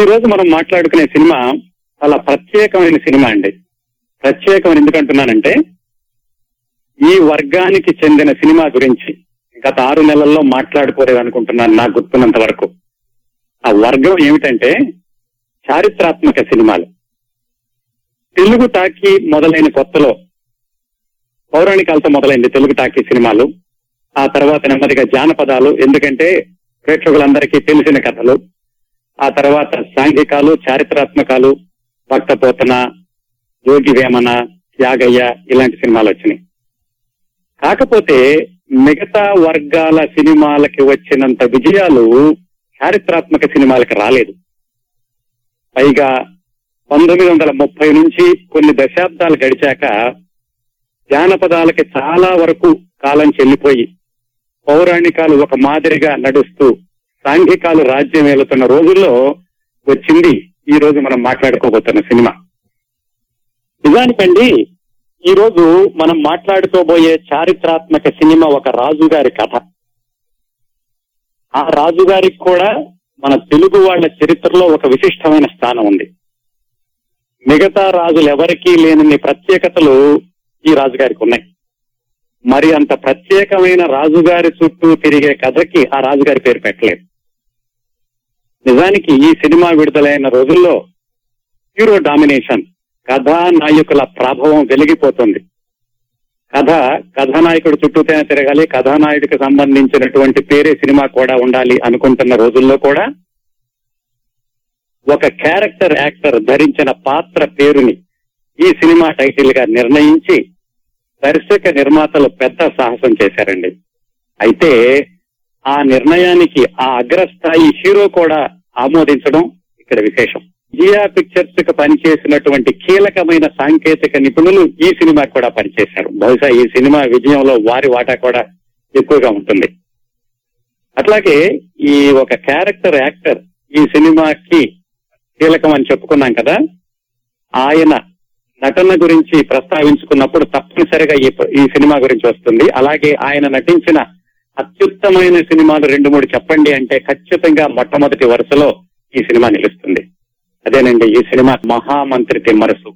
ఈ రోజు మనం మాట్లాడుకునే సినిమా చాలా ప్రత్యేకమైన సినిమా అండి. ప్రత్యేకమైన ఎందుకంటున్నానంటే ఈ వర్గానికి చెందిన సినిమా గురించి గత ఆరు నెలల్లో మాట్లాడుకోలేదు అనుకుంటున్నాను నాకు గుర్తున్నంత వరకు. ఆ వర్గం ఏమిటంటే చారిత్రాత్మక సినిమాలు. తెలుగు టాకీ మొదలైన కొత్తలో పౌరాణికాలతో మొదలైంది తెలుగు టాకీ సినిమాలు. ఆ తర్వాత నెమ్మదిగా జానపదాలు ఎందుకంటే ప్రేక్షకులందరికీ తెలిసిన కథలు. ఆ తర్వాత సాంఘికాలు చారిత్రాత్మకాలు భక్తపోతన యోగి వేమన త్యాగయ్య ఇలాంటి సినిమాలు వచ్చినాయి. కాకపోతే మిగతా వర్గాల సినిమాలకి వచ్చినంత విజయాలు చారిత్రాత్మక సినిమాలకి రాలేదు. పైగా పంతొమ్మిది వందల ముప్పై నుంచి కొన్ని దశాబ్దాలు గడిచాక జానపదాలకి చాలా వరకు కాలం చెల్లిపోయి పౌరాణికాలు ఒక మాదిరిగా నడుస్తూ సాంఘికాలు రాజ్యం ఏలుతున్న రోజుల్లో వచ్చింది ఈ రోజు మనం మాట్లాడుకోబోతున్న సినిమా. నిజానికండి ఈ రోజు మనం మాట్లాడుకోబోయే చారిత్రాత్మక సినిమా ఒక రాజుగారి కథ. ఆ రాజుగారికి కూడా మన తెలుగు వాళ్ళ చరిత్రలో ఒక విశిష్టమైన స్థానం ఉంది. మిగతా రాజులు ఎవరికీ లేనన్ని ప్రత్యేకతలు ఈ రాజుగారికి ఉన్నాయి. మరి అంత ప్రత్యేకమైన రాజుగారి చుట్టూ తిరిగే కథకి ఆ రాజుగారి పేరు పెట్టలేదు. నిజానికి ఈ సినిమా విడుదలైన రోజుల్లో హీరో డామినేషన్ కథానాయకుల ప్రభావం వెలిగిపోతుంది. కథ కథానాయకుడు చుట్టూతేనే తిరగాలి కథానాయకుడికి సంబంధించినటువంటి పేరే సినిమా కూడా ఉండాలి అనుకుంటున్న రోజుల్లో కూడా ఒక క్యారెక్టర్ యాక్టర్ ధరించిన పాత్ర పేరుని ఈ సినిమా టైటిల్గా నిర్ణయించి దర్శక నిర్మాతలు పెద్ద సాహసం చేశారండి. అయితే ఆ నిర్ణయానికి ఆ అగ్రస్థాయి హీరో కూడా ఆమోదించడం ఇక్కడ విశేషం. జియా పిక్చర్స్కు పనిచేసినటువంటి కీలకమైన సాంకేతిక నిపుణులు ఈ సినిమా కూడా పనిచేశారు. బహుశా ఈ సినిమా విజయంలో వారి వాటా కూడా ఎక్కువగా ఉంటుంది. అట్లాగే ఈ ఒక క్యారెక్టర్ యాక్టర్ ఈ సినిమాకి కీలకం అని చెప్పుకున్నాం కదా. ఆయన నటన గురించి ప్రస్తావించుకున్నప్పుడు తప్పనిసరిగా ఈ సినిమా గురించి వస్తుంది. అలాగే ఆయన నటించిన అత్యుత్తమైన సినిమాలు రెండు మూడు చెప్పండి అంటే ఖచ్చితంగా మొట్టమొదటి వరుసలో ఈ సినిమా నిలుస్తుంది. అదేనండి ఈ సినిమా మహామంత్రి తిమ్మరసు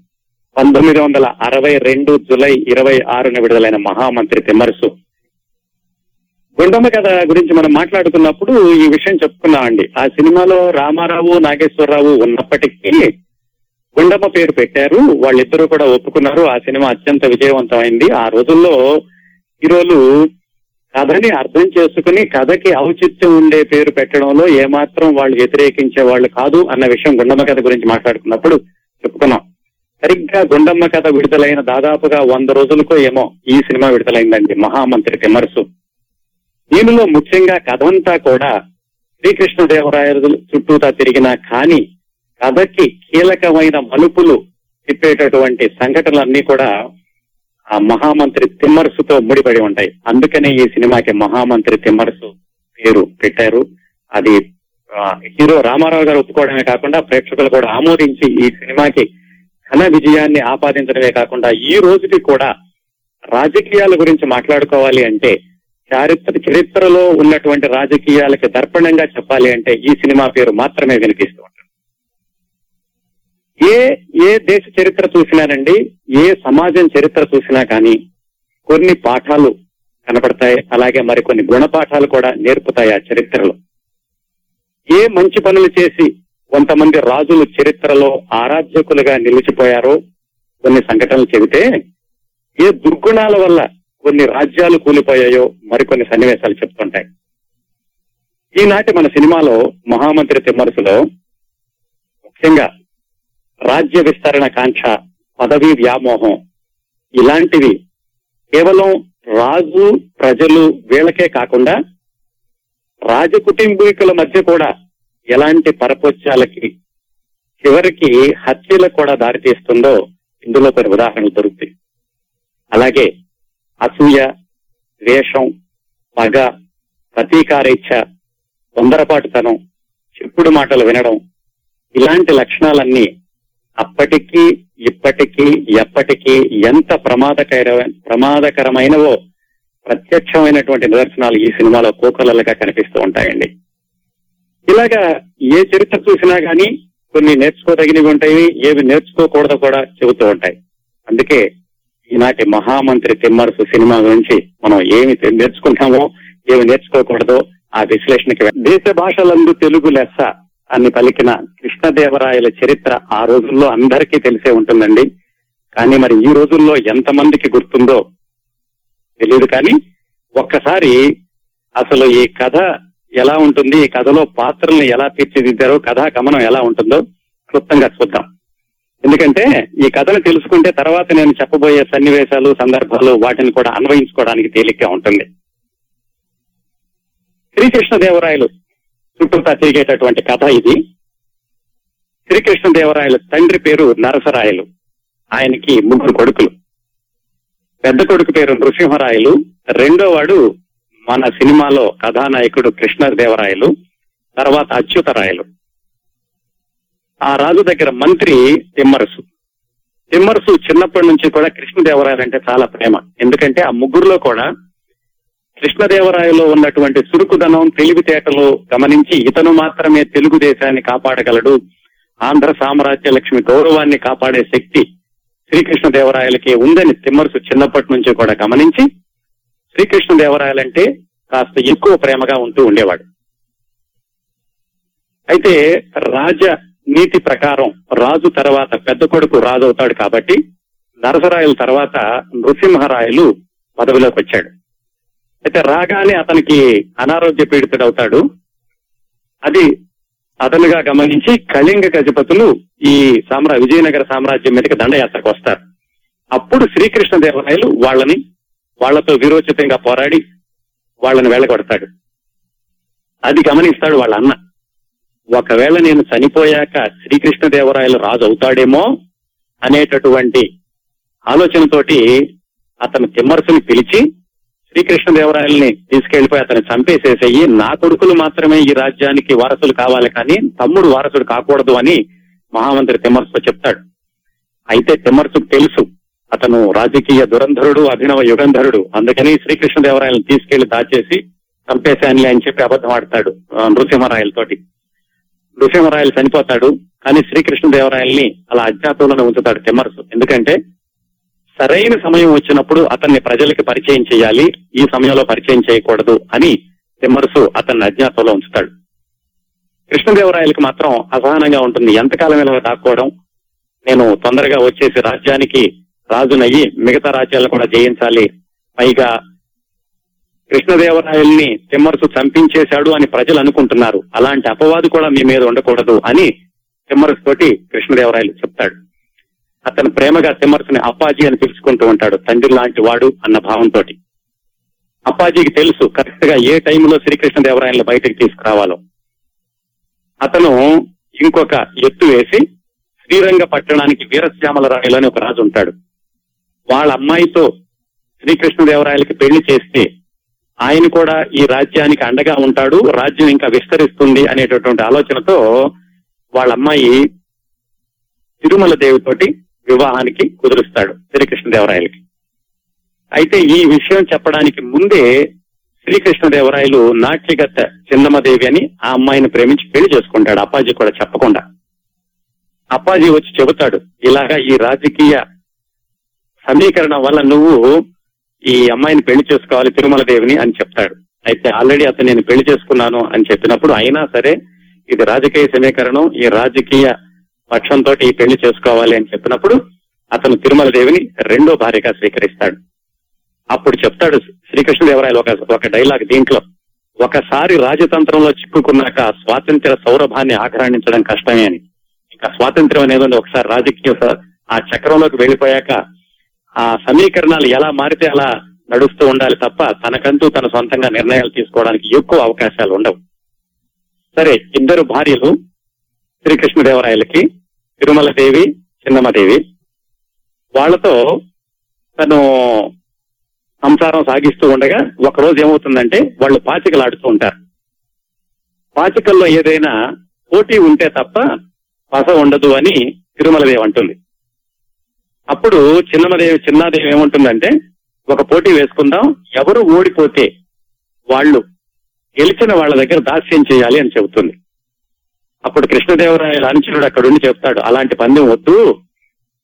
పంతొమ్మిది వందల అరవై రెండు జులై ఇరవై ఆరున విడుదలైన మహామంత్రి తిమ్మరసు గుండమ్మ కథ గురించి మనం మాట్లాడుకున్నప్పుడు ఈ విషయం చెప్పుకున్నామండి ఆ సినిమాలో రామారావు నాగేశ్వరరావు ఉన్నప్పటికీ గుండమ్మ పేరు పెట్టారు. వాళ్ళిద్దరూ కూడా ఒప్పుకున్నారు. ఆ సినిమా అత్యంత విజయవంతమైంది. ఆ రోజుల్లో హీరోలు కథని అర్థం చేసుకుని కథకి ఔచిత్యం ఉండే పేరు పెట్టడంలో ఏమాత్రం వాళ్ళు వ్యతిరేకించే వాళ్ళు కాదు అన్న విషయం గుండమ్మ కథ గురించి మాట్లాడుకున్నప్పుడు చెప్పుకున్నాం. సరిగ్గా గుండమ్మ కథ విడుదలైన దాదాపుగా వంద రోజులకో ఏమో ఈ సినిమా విడుదలైందండి. మహామంత్రి తిమ్మరసు దీనిలో ముఖ్యంగా కథంతా కూడా శ్రీకృష్ణదేవరాయలు చుట్టూతా తిరిగిన కానీ కథకి కీలకమైన మలుపులు తిప్పేటటువంటి సంఘటనలన్నీ కూడా ఆ మహామంత్రి తిమ్మరసుతో ముడిపడి ఉంటాయి. అందుకనే ఈ సినిమాకి మహామంత్రి తిమ్మరుసు పేరు పెట్టారు. అది హీరో రామారావు గారు ఒప్పుకోవడమే కాకుండా ప్రేక్షకులు కూడా ఆమోదించి ఈ సినిమాకి ఘన విజయాన్ని ఆపాదించడమే కాకుండా ఈ రోజుకి కూడా రాజకీయాల గురించి మాట్లాడుకోవాలి అంటే చారిత్ర చరిత్రలో ఉన్నటువంటి రాజకీయాలకి దర్పణంగా చెప్పాలి అంటే ఈ సినిమా పేరు మాత్రమే వినిపిస్తుంది. ఏ ఏ దేశ చరిత్ర చూసినారండి ఏ సమాజం చరిత్ర చూసినా కానీ కొన్ని పాఠాలు కనపడతాయి అలాగే మరికొన్ని గుణపాఠాలు కూడా నేర్పుతాయి ఆ చరిత్రలో. ఏ మంచి పనులు చేసి కొంతమంది రాజులు చరిత్రలో ఆరాధ్యకులుగా నిలిచిపోయారో కొన్ని సంఘటనలు చెబితే ఏ దుర్గుణాల వల్ల కొన్ని రాజ్యాలు కూలిపోయాయో మరికొన్ని సన్నివేశాలు చెప్తుంటాయి. ఈనాటి మన సినిమాలో మహామంత్రి తిమ్మరసులో ముఖ్యంగా రాజ్య విస్తరణ కాంక్ష పదవీ వ్యామోహం ఇలాంటివి కేవలం రాజు ప్రజలు వీళ్ళకే కాకుండా రాజకుటుంబీకుల మధ్య కూడా ఎలాంటి పరపోత్యాలకి చివరికి హత్యలకు కూడా దారితీస్తుందో ఇందులో కొన్ని ఉదాహరణలు దొరుకుతాయి. అలాగే అసూయ ద్వేషం పగ ప్రతీకారేచ్ఛ తొందరపాటుతనం చెప్పుడు మాటలు వినడం ఇలాంటి లక్షణాలన్నీ అప్పటికీ ఇప్పటికీ ఎప్పటికీ ఎంత ప్రమాదకర ప్రమాదకరమైనవో ప్రత్యక్షమైనటువంటి నిదర్శనాలు ఈ సినిమాలో కోకలలుగా కనిపిస్తూ ఉంటాయండి. ఇలాగా ఏ చరిత్ర చూసినా గానీ కొన్ని నేర్చుకోదగినవి ఉంటాయి ఏవి నేర్చుకోకూడదో కూడా చెబుతూ ఉంటాయి. అందుకే ఈనాటి మహామంత్రి తిమ్మరసు సినిమా గురించి మనం ఏమి నేర్చుకుంటామో ఏమి నేర్చుకోకూడదో ఆ విశ్లేషణకి దేశ భాషలందు తెలుగు లెస్స అని పలికిన కృష్ణదేవరాయల చరిత్ర ఆ రోజుల్లో అందరికీ తెలిసే ఉంటుందండి. కానీ మరి ఈ రోజుల్లో ఎంతమందికి గుర్తుందో తెలియదు కానీ ఒక్కసారి అసలు ఈ కథ ఎలా ఉంటుంది ఈ కథలో పాత్రల్ని ఎలా తీర్చిదిద్దారో కథా గమనం ఎలా ఉంటుందో క్లుప్తంగా చూద్దాం. ఎందుకంటే ఈ కథను తెలుసుకుంటే తర్వాత నేను చెప్పబోయే సన్నివేశాలు సందర్భాలు వాటిని కూడా అన్వయించుకోవడానికి తేలిగ్గా ఉంటుంది. శ్రీకృష్ణదేవరాయలు చుట్టూతా తిరిగేటటువంటి కథ ఇది. శ్రీకృష్ణదేవరాయల తండ్రి పేరు నరసరాయలు. ఆయనకి ముగ్గురు కొడుకులు. పెద్ద కొడుకు పేరు నృసింహరాయలు. రెండో వాడు మన సినిమాలో కథానాయకుడు కృష్ణదేవరాయలు. తర్వాత అచ్యుతరాయలు. ఆ రాజు దగ్గర మంత్రి తిమ్మరసు. తిమ్మరసు చిన్నప్పటి నుంచి కూడా కృష్ణదేవరాయలు అంటే చాలా ప్రేమ. ఎందుకంటే ఆ ముగ్గురులో కూడా కృష్ణదేవరాయలో ఉన్నటువంటి చురుకుదనం తెలివితేటలు గమనించి ఇతను మాత్రమే తెలుగుదేశాన్ని కాపాడగలడు. ఆంధ్ర సామ్రాజ్య లక్ష్మి గౌరవాన్ని కాపాడే శక్తి శ్రీకృష్ణదేవరాయలకి ఉందని తిమ్మరుసు చిన్నప్పటి నుంచి కూడా గమనించి శ్రీకృష్ణదేవరాయలంటే కాస్త ఎక్కువ ప్రేమగా ఉంటూ ఉండేవాడు. అయితే రాజ నీతి ప్రకారం రాజు తర్వాత పెద్ద కొడుకు రాజు అవుతాడు కాబట్టి నరసరాయల తర్వాత నృసింహరాయలు పదవిలోకి వచ్చాడు. అయితే రాగానే అతనికి అనారోగ్య పీడితుడవుతాడు అది అతనుగా గమనించి కళింగ గజపతులు ఈ సామ్రా విజయనగర సామ్రాజ్యం మీదకి దండయాత్రకు వస్తారు. అప్పుడు శ్రీకృష్ణదేవరాయలు వాళ్ళని వాళ్ళతో విరోచితంగా పోరాడి వాళ్ళని వెళ్ళగొడతాడు. అది గమనిస్తాడు వాళ్ళ అన్న. ఒకవేళ నేను చనిపోయాక శ్రీకృష్ణదేవరాయలు రాజు అవుతాడేమో అనేటటువంటి ఆలోచనతోటి అతను తిమ్మరసుని పిలిచి శ్రీకృష్ణదేవరాయల్ని తీసుకెళ్ళిపోయి అతను చంపేసేసేయి. నా కొడుకులు మాత్రమే ఈ రాజ్యానికి వారసులు కావాలి కానీ తమ్ముడు వారసుడు కాకూడదు అని మహామంత్రి తిమ్మర్సు చెప్తాడు. అయితే తిమ్మరసుకు తెలుసు అతను రాజకీయ దురంధరుడు అభినవ యుగంధరుడు. అందుకని శ్రీకృష్ణదేవరాయలను తీసుకెళ్ళి దాచేసి చంపేశానులే అని చెప్పి అబద్ధం ఆడతాడు నృసింహరాయలతోటి. నృసింహరాయలు చనిపోతాడు కానీ శ్రీకృష్ణదేవరాయల్ని అలా అజ్ఞాతంలోనే ఉంచుతాడు తిమ్మరసు. ఎందుకంటే సరైన సమయం వచ్చినప్పుడు అతన్ని ప్రజలకి పరిచయం చేయాలి ఈ సమయంలో పరిచయం చేయకూడదు అని తిమ్మరుసు అతన్ని అజ్ఞాతంలో ఉంచుతాడు. కృష్ణదేవరాయలకు మాత్రం అసహనంగా ఉంటుంది. ఎంతకాలం ఇలా దాక్కోవడం? నేను తొందరగా వచ్చేసి రాజ్యానికి రాజునయ్యి మిగతా రాజ్యాలను కూడా జయించాలి. పైగా కృష్ణదేవరాయల్ని తిమ్మరుసు చంపించేశాడు అని ప్రజలు అనుకుంటున్నారు. అలాంటి అపవాదు కూడా మీ మీద ఉండకూడదు అని తిమ్మరుసు తోటి కృష్ణదేవరాయలు చెప్తాడు. అతను ప్రేమగా తిమ్మరసుని అప్పాజీ అని పిలుచుకుంటూ ఉంటాడు. తండ్రి లాంటి వాడు అన్న భావంతో అప్పాజీకి తెలుసు కరెక్ట్గా ఏ టైంలో శ్రీకృష్ణదేవరాయలను బయటకు తీసుకురావాలో. అతను ఇంకొక ఎత్తు వేసి శ్రీరంగ పట్టణానికి వీరశ్యామల రాయలు అని ఒక రాజు ఉంటాడు. వాళ్ళ అమ్మాయితో శ్రీకృష్ణదేవరాయలకి పెళ్ళి చేస్తే ఆయన కూడా ఈ రాజ్యానికి అండగా ఉంటాడు రాజ్యం ఇంకా విస్తరిస్తుంది అనేటటువంటి ఆలోచనతో వాళ్ళ అమ్మాయి తిరుమల దేవితోటి వివాహానికి కుదురుస్తాడు శ్రీకృష్ణదేవరాయలకి. అయితే ఈ విషయం చెప్పడానికి ముందే శ్రీకృష్ణదేవరాయలు నాట్యగత చిన్నమ్మదేవి అని ఆ అమ్మాయిని ప్రేమించి పెళ్ళి చేసుకుంటాడు. అప్పాజీ కూడా చెప్పకుండా. అప్పాజీ వచ్చి చెబుతాడు ఇలాగా ఈ రాజకీయ సమీకరణం వల్ల నువ్వు ఈ అమ్మాయిని పెళ్ళి చేసుకోవాలి తిరుమల దేవిని అని చెప్తాడు. అయితే ఆల్రెడీ అతను నేను పెళ్ళి చేసుకున్నాను అని చెప్పినప్పుడు అయినా సరే ఇది రాజకీయ సమీకరణం ఈ రాజకీయ పక్షంతో ఈ పెళ్ళి చేసుకోవాలి అని చెప్పినప్పుడు అతను తిరుమల దేవిని రెండో భార్యగా స్వీకరిస్తాడు. అప్పుడు చెప్తాడు శ్రీకృష్ణదేవరాయలు ఒక ఒక డైలాగ్ దీంట్లో. ఒకసారి రాజతంత్రంలో చిక్కుకున్నాక స్వాతంత్ర సౌరభాన్ని ఆక్రాణించడం కష్టమే అని. ఇంకా స్వాతంత్రం అనేది ఒకసారి రాజకీయ ఆ చక్రంలోకి వెళ్ళిపోయాక ఆ సమీకరణాలు ఎలా మారితే అలా నడుస్తూ ఉండాలి తప్ప తనకంటూ తన సొంతంగా నిర్ణయాలు తీసుకోవడానికి ఎక్కువ అవకాశాలు ఉండవు. సరే ఇద్దరు భార్యలు శ్రీకృష్ణదేవరాయలకి తిరుమల దేవి చిన్నమ్మదేవి. వాళ్ళతో తను సంసారం సాగిస్తూ ఉండగా ఒకరోజు ఏమవుతుందంటే వాళ్ళు పాచికలు ఆడుతూ ఉంటారు. పాచికల్లో ఏదైనా పోటీ ఉంటే తప్ప పస ఉండదు అని తిరుమలదేవి అంటుంది. అప్పుడు చిన్నమదేవి చిన్నాదేవి ఏముంటుందంటే ఒక పోటీ వేసుకుందాం ఎవరు ఓడిపోతే వాళ్ళు గెలిచిన వాళ్ళ దగ్గర దాస్యం చేయాలి అని చెబుతుంది. అప్పుడు కృష్ణదేవరాయల అనుచరుడు అక్కడ ఉండి చెప్తాడు అలాంటి పందెం వద్దు.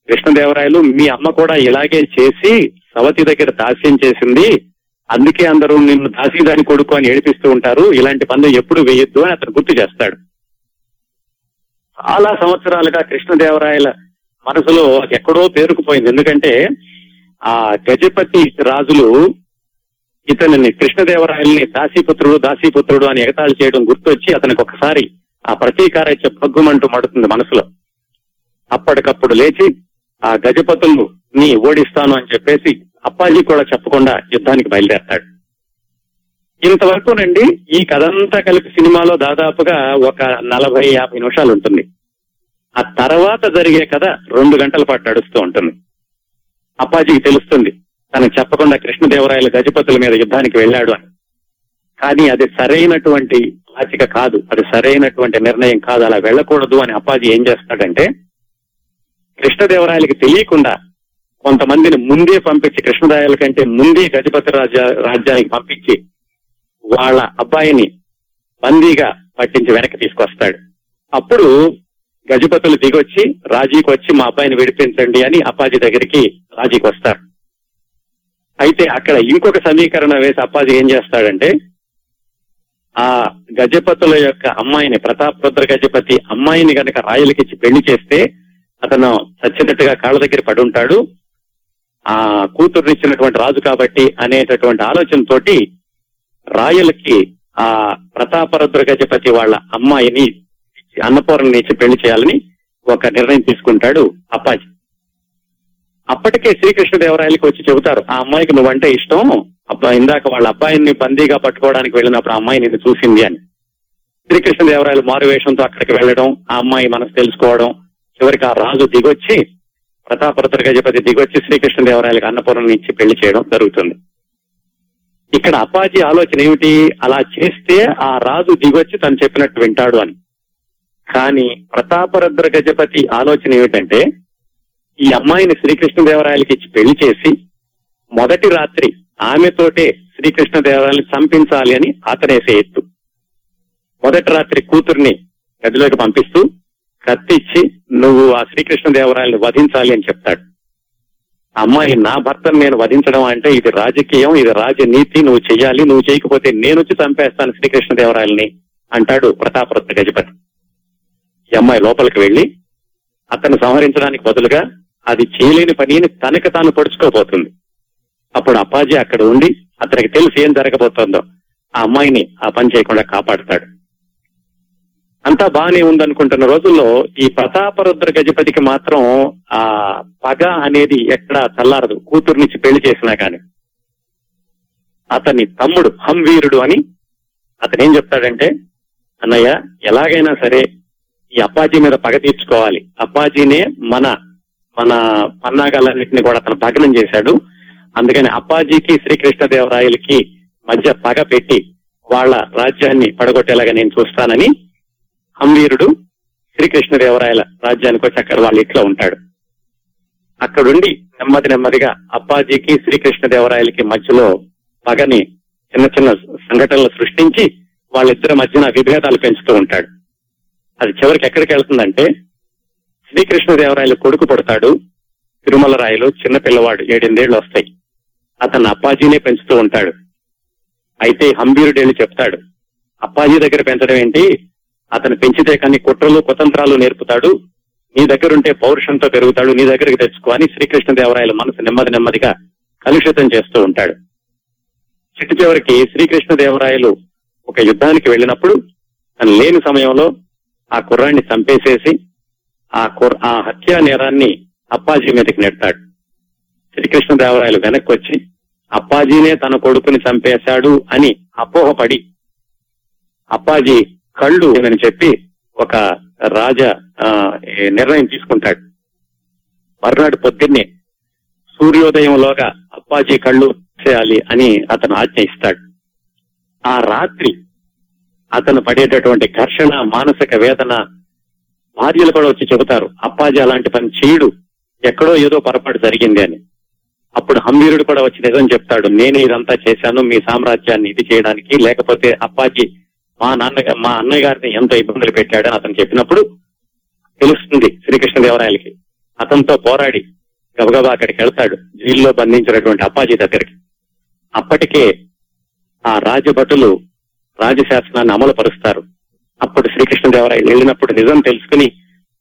కృష్ణదేవరాయలు మీ అమ్మ కూడా ఇలాగే చేసి సవతి దగ్గర దాస్యం చేసింది. అందుకే అందరూ నిన్ను దాసీదాని కొడుకు అని ఏడిపిస్తూ ఉంటారు. ఇలాంటి పందెం ఎప్పుడు వేయొద్దు అని అతను గుర్తు చేస్తాడు. చాలా సంవత్సరాలుగా కృష్ణదేవరాయల మనసులో ఎక్కడో పేరుకుపోయింది. ఎందుకంటే ఆ గజపతి రాజులు ఇతనిని కృష్ణదేవరాయల్ని దాసీపుత్రుడు దాసీపుత్రుడు అని ఎగతాళి చేయడం గుర్తొచ్చి అతనికి ఒకసారి ఆ ప్రతీకారైత్య భగ్గుమంటూ మడుతుంది మనసులో. అప్పటికప్పుడు లేచి ఆ గజపతులు ని ఓడిస్తాను అని చెప్పేసి అప్పాజీ కూడా చెప్పకుండా యుద్ధానికి బయలుదేరతాడు. ఇంతవరకునండి ఈ కథంతా కలిపి సినిమాలో దాదాపుగా ఒక నలభై యాభై నిమిషాలు ఉంటుంది. ఆ తర్వాత జరిగే కథ రెండు గంటల పాటు నడుస్తూ ఉంటుంది. అప్పాజీకి తెలుస్తుంది తనకు చెప్పకుండా కృష్ణదేవరాయల గజపతుల మీద యుద్ధానికి వెళ్ళాడు అని. కానీ అది సరైనటువంటి ఆచిక కాదు. అది సరైనటువంటి నిర్ణయం కాదు. అలా వెళ్ళకూడదు అని అప్పాజీ ఏం చేస్తాడంటే కృష్ణదేవరాయలకి తెలియకుండా కొంతమందిని ముందే పంపించి కృష్ణదేవరాయల కంటే ముందే గజపతి రాజ్య రాజ్యానికి పంపించి వాళ్ళ అబ్బాయిని బందీగా పట్టించి వెనక్కి తీసుకొస్తాడు. అప్పుడు గజపతులు దిగొచ్చి రాజీకి వచ్చి మా అబ్బాయిని విడిపించండి అని అప్పాజీ దగ్గరికి రాజీకి వస్తారు. అయితే అక్కడ ఇంకొక సమీకరణ వేసి అప్పాజీ ఏం చేస్తాడంటే ఆ గజపతుల యొక్క అమ్మాయిని ప్రతాపరుద్ర గజపతి అమ్మాయిని గనక రాయలకిచ్చి పెళ్ళి చేస్తే అతను చచ్చినట్టుగా కాళ్ళ దగ్గర పడి ఉంటాడు ఆ కూతురునిచ్చినటువంటి రాజు కాబట్టి అనేటటువంటి ఆలోచనతోటి రాయలకి ఆ ప్రతాపరుద్ర గజపతి వాళ్ళ అమ్మాయిని అన్నపూర్ణని ఇచ్చి పెళ్ళి చేయాలని ఒక నిర్ణయం తీసుకుంటాడు అప్పాజీ. అప్పటికే శ్రీకృష్ణదేవరాయలకి వచ్చి చెబుతారు ఆ అమ్మాయికి నువ్వంటే ఇష్టం అబ్బా ఇందాక వాళ్ళ అబ్బాయిని బందీగా పట్టుకోవడానికి వెళ్ళినప్పుడు ఆ అమ్మాయి నేను చూసింది అని. శ్రీకృష్ణదేవరాయలు మారువేషంతో అక్కడికి వెళ్ళడం ఆ అమ్మాయి మనసు తెలుసుకోవడం చివరికి ఆ రాజు దిగొచ్చి ప్రతాపరుద్ర గజపతి దిగొచ్చి శ్రీకృష్ణదేవరాయలకు అన్నపూర్ణం ఇచ్చి పెళ్ళి చేయడం జరుగుతుంది. ఇక్కడ అప్పాజీ ఆలోచన ఏమిటి? అలా చేస్తే ఆ రాజు దిగొచ్చి తను చెప్పినట్టు వింటాడు అని. కానీ ప్రతాపరుద్ర గజపతి ఆలోచన ఏమిటంటే ఈ అమ్మాయిని శ్రీకృష్ణదేవరాయలకి ఇచ్చి పెళ్ళి చేసి మొదటి రాత్రి ఆమెతోటే శ్రీకృష్ణదేవరాయలు చంపించాలి అని అతనేసే ఎత్తు. మొదటి రాత్రి కూతుర్ని గదిలోకి పంపిస్తూ కత్తిచ్చి నువ్వు ఆ శ్రీకృష్ణదేవరాయల్ని వధించాలి అని చెప్తాడు. అమ్మాయి నా భర్తను నేను వధించడం అంటే ఇది రాజకీయం ఇది రాజనీతి నువ్వు చెయ్యాలి నువ్వు చేయకపోతే నేను వచ్చి చంపేస్తాను శ్రీకృష్ణదేవరాయల్ని అంటాడు ప్రతాపరత్న గజపతి. ఈ అమ్మాయి లోపలికి వెళ్ళి అతను సంహరించడానికి బదులుగా అది చేయలేని పనిని తనకు తాను పడుచుకోబోతుంది. అప్పుడు అప్పాజీ అక్కడ ఉండి అతనికి తెలిసి ఏం జరగబోతోందో. ఆ అమ్మాయిని ఆ పని చేయకుండా కాపాడుతాడు. అంతా బాగానే ఉందనుకుంటున్న రోజుల్లో ఈ ప్రతాపరుద్ర గజపతికి మాత్రం ఆ పగ అనేది ఎక్కడ చల్లారదు. కూతుర్నిచ్చి పెళ్ళి చేసినా కాని అతని తమ్ముడు హంవీరుడు అని అతను ఏం చెప్తాడంటే అన్నయ్య ఎలాగైనా సరే ఈ అప్పాజీ మీద పగ తీర్చుకోవాలి. అప్పాజీనే మన మన పన్నాగాలన్నింటినీ కూడా అతను భగ్నం చేశాడు. అందుకని అప్పాజీకి శ్రీకృష్ణదేవరాయలకి మధ్య పగ పెట్టి వాళ్ళ రాజ్యాన్ని పడగొట్టేలాగా నేను చూస్తానని హంవీరుడు శ్రీకృష్ణదేవరాయల రాజ్యానికి వచ్చి అక్కడ వాళ్ళ ఇంట్లో ఉంటాడు. అక్కడుండి నెమ్మది నెమ్మదిగా అప్పాజీకి శ్రీకృష్ణదేవరాయలకి మధ్యలో పగని చిన్న చిన్న సంఘటనలు సృష్టించి వాళ్ళిద్దరి మధ్యన విభేదాలు పెంచుతూ ఉంటాడు. అది చివరికి ఎక్కడికి వెళ్తుందంటే శ్రీకృష్ణదేవరాయలు కొడుకు పుడతాడు. తిరుమల రాయలు చిన్న పిల్లవాడు ఏడెనిమిదేళ్ళు వస్తాయి. అతను అప్పాజీనే పెంచుతూ ఉంటాడు. అయితే హంబీరుడు వెళ్ళి చెప్తాడు అప్పాజీ దగ్గర పెంచడం ఏంటి? అతను పెంచితే కానీ కుట్రలు కుతంత్రాలు నేర్పుతాడు. నీ దగ్గరుంటే పౌరుషంతో పెరుగుతాడు నీ దగ్గరికి తెచ్చుకో అని శ్రీకృష్ణదేవరాయల మనసు నెమ్మది నెమ్మదిగా కలుషితం చేస్తూ ఉంటాడు. చిట్టు చివరికి శ్రీకృష్ణదేవరాయలు ఒక యుద్ధానికి వెళ్ళినప్పుడు తను లేని సమయంలో ఆ కుర్రాన్ని చంపేసేసి ఆ కుర్ ఆ హత్యా నేరాన్ని అప్పాజీ మీదకి నెట్టాడు. శ్రీకృష్ణదేవరాయలు వెనక్కి వచ్చి అప్పాజీనే తన కొడుకుని చంపేశాడు అని అపోహపడి అప్పాజీ కళ్ళు అని చెప్పి ఒక రాజ ఆ, నిర్ణయం తీసుకుంటాడు. మర్నాడు పొద్దున్నే సూర్యోదయంలోగా అప్పాజీ కళ్ళు చేయాలి అని అతను ఆజ్ఞ ఇస్తాడు. ఆ రాత్రి అతను పడేటటువంటి ఘర్షణ మానసిక వేదన భార్యలు కూడా వచ్చి చెబుతారు అప్పాజీ అలాంటి పని చేయడు ఎక్కడో ఏదో పొరపాటు జరిగింది అని. అప్పుడు హంబీరుడు కూడా వచ్చి నిజం చెప్తాడు నేను ఇదంతా చేశాను మీ సామ్రాజ్యాన్ని ఇది చేయడానికి లేకపోతే అప్పాజీ మా నాన్న మా అన్నయ్య గారిని ఎంతో ఇబ్బందులు పెట్టాడని అతను చెప్పినప్పుడు తెలుస్తుంది శ్రీకృష్ణదేవరాయలకి. అతనితో పోరాడి గబగబా అక్కడికి వెళ్తాడు జైల్లో బంధించినటువంటి అప్పాజీ దగ్గరికి. అప్పటికే ఆ రాజభటులు రాజశాసనాన్ని అమలు పరుస్తారు అప్పుడు శ్రీకృష్ణదేవరాయలు వెళ్ళినప్పుడు నిజం తెలుసుకుని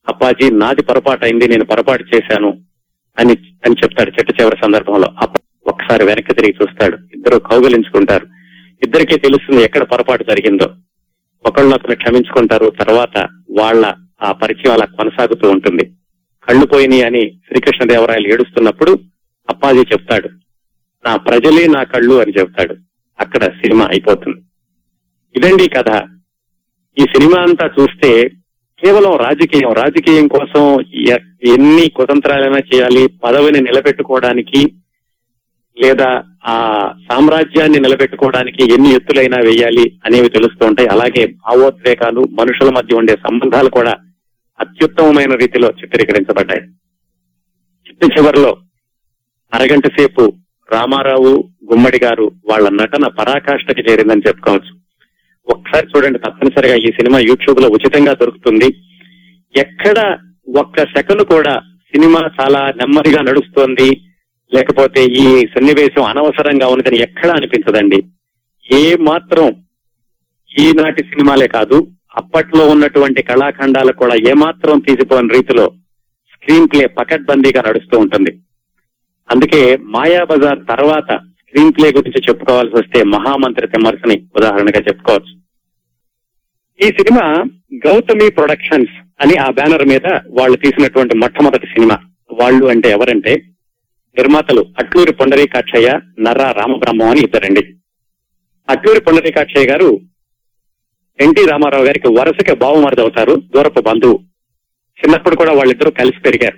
అప్పాజీ నాది పొరపాటు అయింది నేను పొరపాటు చేశాను అని అని చెప్తాడు చెట్టు చివరి సందర్భంలో. అప్ప ఒక్కసారి వెనక్కి తిరిగి చూస్తాడు. ఇద్దరు కౌగలించుకుంటారు. ఇద్దరికీ తెలుస్తుంది ఎక్కడ పొరపాటు జరిగిందో. ఒకళ్ళనొకరు క్షమించుకుంటారు. తర్వాత వాళ్ళ ఆ పరిచయం అలా కొనసాగుతూ ఉంటుంది. కళ్ళు పోయినాయి అని శ్రీకృష్ణదేవరాయలు ఏడుస్తున్నప్పుడు అప్పాజీ చెప్తాడు. నా ప్రజలే నా కళ్ళు అని చెప్తాడు. అక్కడ సినిమా అయిపోతుంది. ఇదండి కథ. ఈ సినిమా అంతా చూస్తే కేవలం రాజకీయం రాజకీయం కోసం ఎన్ని కుతంత్రాలైనా చేయాలి పదవిని నిలబెట్టుకోవడానికి లేదా ఆ సామ్రాజ్యాన్ని నిలబెట్టుకోవడానికి ఎన్ని ఎత్తులైనా వేయాలి అనేవి తెలుస్తూ ఉంటాయి. అలాగే భావోద్వేగాలు మనుషుల మధ్య ఉండే సంబంధాలు కూడా అత్యుత్తమమైన రీతిలో చిత్రీకరించబడ్డాయి. చిట్ట చివరిలో అరగంట సేపు రామారావు గుమ్మడి గారు వాళ్ళ నటన పరాకాష్ఠకి చేరిందని చెప్పుకోవచ్చు. ఒక్కసారి చూడండి తప్పనిసరిగా ఈ సినిమా యూట్యూబ్లో ఉచితంగా దొరుకుతుంది. ఎక్కడ ఒక్క సెకండ్ కూడా సినిమా చాలా నెమ్మదిగా నడుస్తోంది లేకపోతే ఈ సన్నివేశం అనవసరంగా ఉన్నదని ఎక్కడా అనిపించదండి. ఏ మాత్రం ఈనాటి సినిమాలే కాదు అప్పట్లో ఉన్నటువంటి కళాఖండాలు కూడా ఏమాత్రం తీసిపోని రీతిలో స్క్రీన్ ప్లే పకడ్బందీగా నడుస్తూ ఉంటుంది. అందుకే మాయాబజార్ తర్వాత స్క్రీన్ ప్లే గురించి చెప్పుకోవాల్సి వస్తే మహామంత్రి తిమ్మర్సని ఉదాహరణగా చెప్పుకోవచ్చు. ఈ సినిమా గౌతమి ప్రొడక్షన్స్ అని ఆ బ్యానర్ మీద వాళ్ళు తీసినటువంటి మొట్టమొదటి సినిమా. వాళ్ళు అంటే ఎవరంటే నిర్మాతలు అట్లూరి పొండరీకాక్షయ్య నర్రా రామబ్రహ్మం అని ఇద్దరండి. అట్లూరి పొండరీకాక్షయ్య గారు ఎన్టీ రామారావు గారికి వరుసగా బావమరిది అవుతారు దూరపు బంధువు. చిన్నప్పుడు కూడా వాళ్ళిద్దరూ కలిసి పెరిగారు.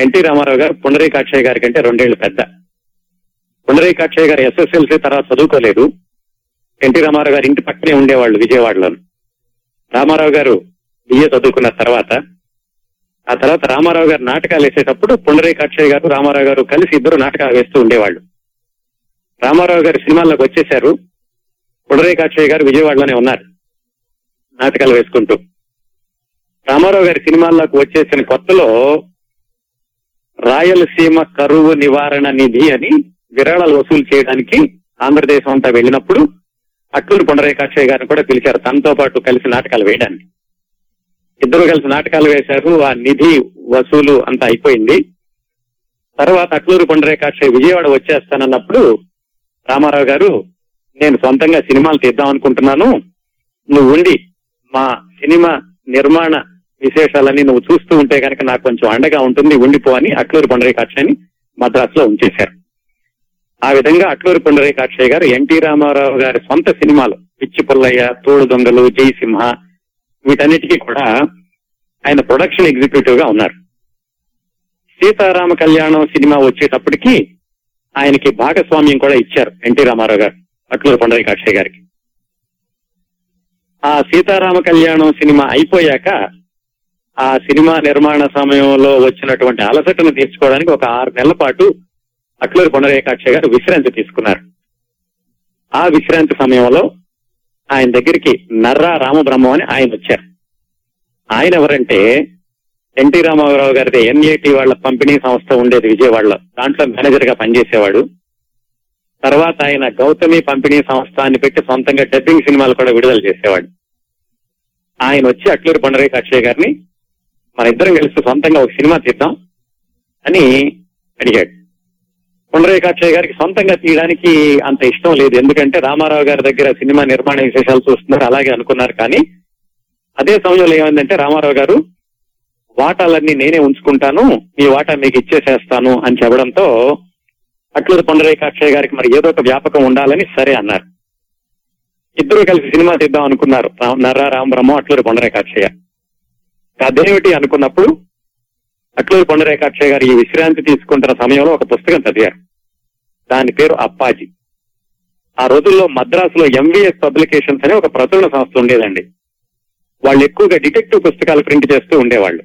ఎన్టీ రామారావు గారు పుండరీకాక్షయ్య గారి కంటే రెండేళ్ళు పెద్ద. పుండరీకాక్షయ్య గారు ఎస్ఎస్ఎల్సీ తర్వాత చదువుకోలేదు. ఎన్టీ రామారావు గారు ఇంటి పక్కనే ఉండేవాళ్ళు విజయవాడలో రామారావు గారు బిఏ చదువుకున్న తర్వాత ఆ తర్వాత రామారావు గారు నాటకాలు వేసేటప్పుడు పుండరీకాక్షయ్య గారు రామారావు గారు కలిసి ఇద్దరు నాటకాలు వేస్తూ ఉండేవాళ్ళు. రామారావు గారు సినిమాల్లోకి వచ్చేశారు. పుండరీకాక్షయ్య గారు విజయవాడలోనే ఉన్నారు నాటకాలు వేసుకుంటూ. రామారావు గారి సినిమాల్లోకి వచ్చేసిన కొత్తలో రాయలసీమ కరువు నివారణ నిధి అని విరాళాలు వసూలు చేయడానికి ఆంధ్రదేశం అంతా వెళ్ళినప్పుడు అట్లూరు పుండరేకాక్షయ్య గారిని కూడా పిలిచారు. తనతో పాటు కలిసి నాటకాలు వేయడానికి ఇద్దరు కలిసి నాటకాలు వేశారు. ఆ నిధి వసూలు అంతా అయిపోయింది. తర్వాత అట్లూరు పుండరేకాక్షయ్య విజయవాడ వచ్చేస్తానన్నప్పుడు రామారావు గారు నేను సొంతంగా సినిమాలు తీద్దాం అనుకుంటున్నాను. నువ్వు ఉండి మా సినిమా నిర్మాణ విశేషాలన్నీ నువ్వు చూస్తూ ఉంటే కనుక నాకు కొంచెం అండగా ఉంటుంది. ఉండిపో అని అట్లూరు పొండరీకాక్షయ్యని మద్రాసులో ఉంచేశారు. ఆ విధంగా అట్లూరు పుండరీకాక్షయ్య గారు ఎన్టీ రామారావు గారి సొంత సినిమాలు పిచ్చి పుల్లయ్య తోడు దొంగలు జయసింహ వీటన్నిటికీ కూడా ఆయన ప్రొడక్షన్ ఎగ్జిక్యూటివ్గా ఉన్నారు. సీతారామ కళ్యాణం సినిమా వచ్చేటప్పటికి ఆయనకి భాగస్వామ్యం కూడా ఇచ్చారు ఎన్టీ రామారావు గారు అట్లూరు పుండరీకాక్షయ్య గారికి. ఆ సీతారామ కళ్యాణం సినిమా అయిపోయాక ఆ సినిమా నిర్మాణ సమయంలో వచ్చినటువంటి అలసటను తీర్చుకోవడానికి ఒక ఆరు నెలల పాటు అట్లూరి పొండరేకాక్ష గారు విశ్రాంతి తీసుకున్నారు. ఆ విశ్రాంతి సమయంలో ఆయన దగ్గరికి నర్రా రామబ్రహ్మం అని ఆయన వచ్చారు. ఆయన ఎవరంటే ఎన్టీ రామారావు గారిది ఎన్ఏటి వాళ్ళ పంపిణీ సంస్థ ఉండేది విజయవాడలో. దాంట్లో మేనేజర్గా పనిచేసేవాడు. తర్వాత ఆయన గౌతమి పంపిణీ సంస్థ అని పెట్టి సొంతంగా డబ్బింగ్ సినిమాలు కూడా విడుదల చేసేవాడు. ఆయన వచ్చి అట్లూరి పొండరేఖ అక్షయ్ గారిని మన ఇద్దరం కలిసి సొంతంగా ఒక సినిమా తీద్దాం అని అడిగాడు. పుండరేఖ గారికి సొంతంగా తీయడానికి అంత ఇష్టం లేదు. ఎందుకంటే రామారావు గారి దగ్గర సినిమా నిర్మాణ విశేషాలు చూస్తున్నారు అలాగే అనుకున్నారు. కానీ అదే సమయంలో ఏమైందంటే రామారావు గారు వాటాలన్నీ నేనే ఉంచుకుంటాను మీ వాటా మీకు ఇచ్చేసేస్తాను అని చెప్పడంతో అట్లూరు పొండరేఖ గారికి మరి ఏదో ఒక వ్యాపకం ఉండాలని సరే అన్నారు. ఇద్దరు కలిసి సినిమా తీద్దాం అనుకున్నారు. రా- నర్రా రామబ్రహ్మ అట్లూరు పొండరేకాక్షయ్య అదేమిటి అనుకున్నప్పుడు అట్లూరి కొండరేఖాక్షయ్య గారు ఈ విశ్రాంతి తీసుకుంటున్న సమయంలో ఒక పుస్తకం చదివారు. దాని పేరు అప్పాజీ. ఆ రోజుల్లో మద్రాసులో ఎంవిఎస్ పబ్లికేషన్స్ అనే ఒక ప్రచురణ సంస్థ ఉండేదండి. వాళ్ళు ఎక్కువగా డిటెక్టివ్ పుస్తకాలు ప్రింట్ చేస్తూ ఉండేవాళ్ళు.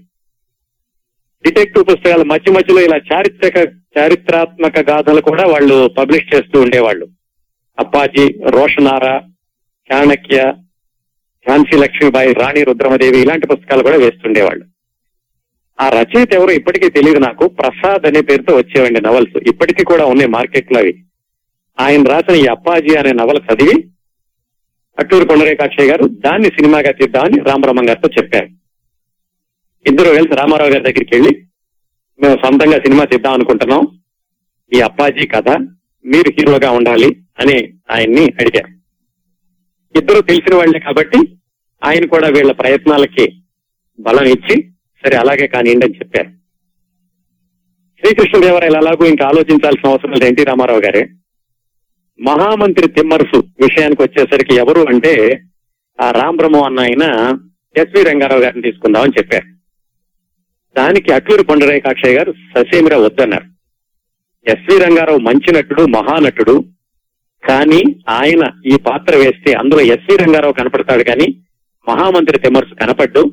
డిటెక్టివ్ పుస్తకాలు మధ్య మధ్యలో ఇలా చారిత్రక చారిత్రాత్మక గాథలు కూడా వాళ్ళు పబ్లిష్ చేస్తూ ఉండేవాళ్ళు. అప్పాజీ రోషనారా చాణక్య ఝాన్సీ లక్ష్మీబాయి రాణి రుద్రమదేవి ఇలాంటి పుస్తకాలు కూడా వేస్తుండేవాళ్ళు. ఆ రచయిత ఎవరో ఇప్పటికీ తెలియదు నాకు. ప్రసాద్ అనే పేరుతో వచ్చేవండి నవల్స్. ఇప్పటికీ కూడా ఉన్నాయి మార్కెట్లో అవి. ఆయన రాసిన ఈ అప్పాజీ అనే నవల చదివి అట్టూరు కొండరేకాక్షయ్య గారు దాన్ని సినిమాగా తీద్దామని రామరామం గారితో చెప్పారు. ఇద్దరు కలిసి రామారావు గారి దగ్గరికి వెళ్ళి మేము సొంతంగా సినిమా తీద్దాం అనుకుంటున్నాం. ఈ అప్పాజీ కథ మీరు హీరోగా ఉండాలి అని ఆయన్ని అడిగారు. ఇద్దరు తెలిసిన వాళ్ళే కాబట్టి ఆయన కూడా వీళ్ళ ప్రయత్నాలకి బలం ఇచ్చి సరే అలాగే కానివ్వండి అని చెప్పారు. శ్రీకృష్ణదేవరాయలు ఎలాగూ ఇంకా ఆలోచించాల్సిన అవసరం లేదు ఎన్టీ రామారావు గారే. మహామంత్రి తిమ్మరసు విషయానికి వచ్చేసరికి ఎవరు అంటే ఆ రాంబ్రహ్మ అన్న ఆయన ఎస్వి రంగారావు గారిని తీసుకుందామని చెప్పారు. దానికి అట్లూరి కొండరేకాక్షయ్య గారు ససేమిరా వద్దన్నారు. ఎస్వి రంగారావు మంచి నటుడు మహానటుడు కానీ ఆయన ఈ పాత్ర వేస్తే అందులో ఎస్వి రంగారావు కనపడతాడు కానీ మహామంత్రి తిమ్మరసు కనపడ్డు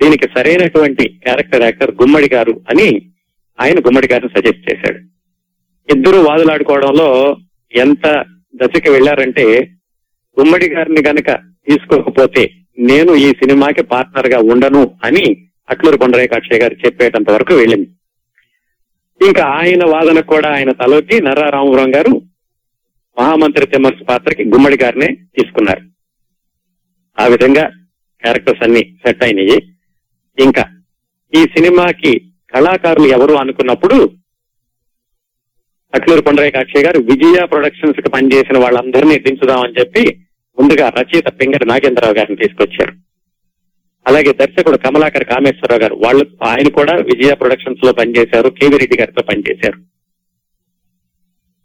దీనికి సరైనటువంటి క్యారెక్టర్ యాక్టర్ గుమ్మడి గారు అని ఆయన గుమ్మడి గారిని సజెస్ట్ చేశాడు. ఇద్దరు వాదులాడుకోవడంలో ఎంత దశకి వెళ్ళారంటే గుమ్మడి గారిని గనక తీసుకోకపోతే నేను ఈ సినిమాకి పార్ట్నర్గా ఉండను అని అట్లూరు కొండరేకాక్షయ్య గారు చెప్పేటంత వరకు వెళ్ళింది. ఇంకా ఆయన వాదనకు కూడా ఆయన తలొచ్చి నర్రా రామపురం గారు మహామంత్రి తిమ్మర్స్ పాత్రకి గుమ్మడి గారినే తీసుకున్నారు. ఆ విధంగా క్యారెక్టర్స్ అన్ని సెట్ అయినాయి. ఇంకా ఈ సినిమాకి కళాకారులు ఎవరు అనుకున్నప్పుడు అట్లూరు కొండరేకాక్షయ్య గారు విజయ ప్రొడక్షన్స్కి పనిచేసిన వాళ్ళందరినీ దించుదామని చెప్పి ముందుగా రచయిత పింగడి నాగేంద్రరావు గారిని తీసుకొచ్చారు. అలాగే దర్శకుడు కమలాకర్ కామేశ్వరరావు గారు వాళ్ళు ఆయన కూడా విజయ ప్రొడక్షన్స్లో పనిచేశారు కేవీ రెడ్డి గారితో పనిచేశారు.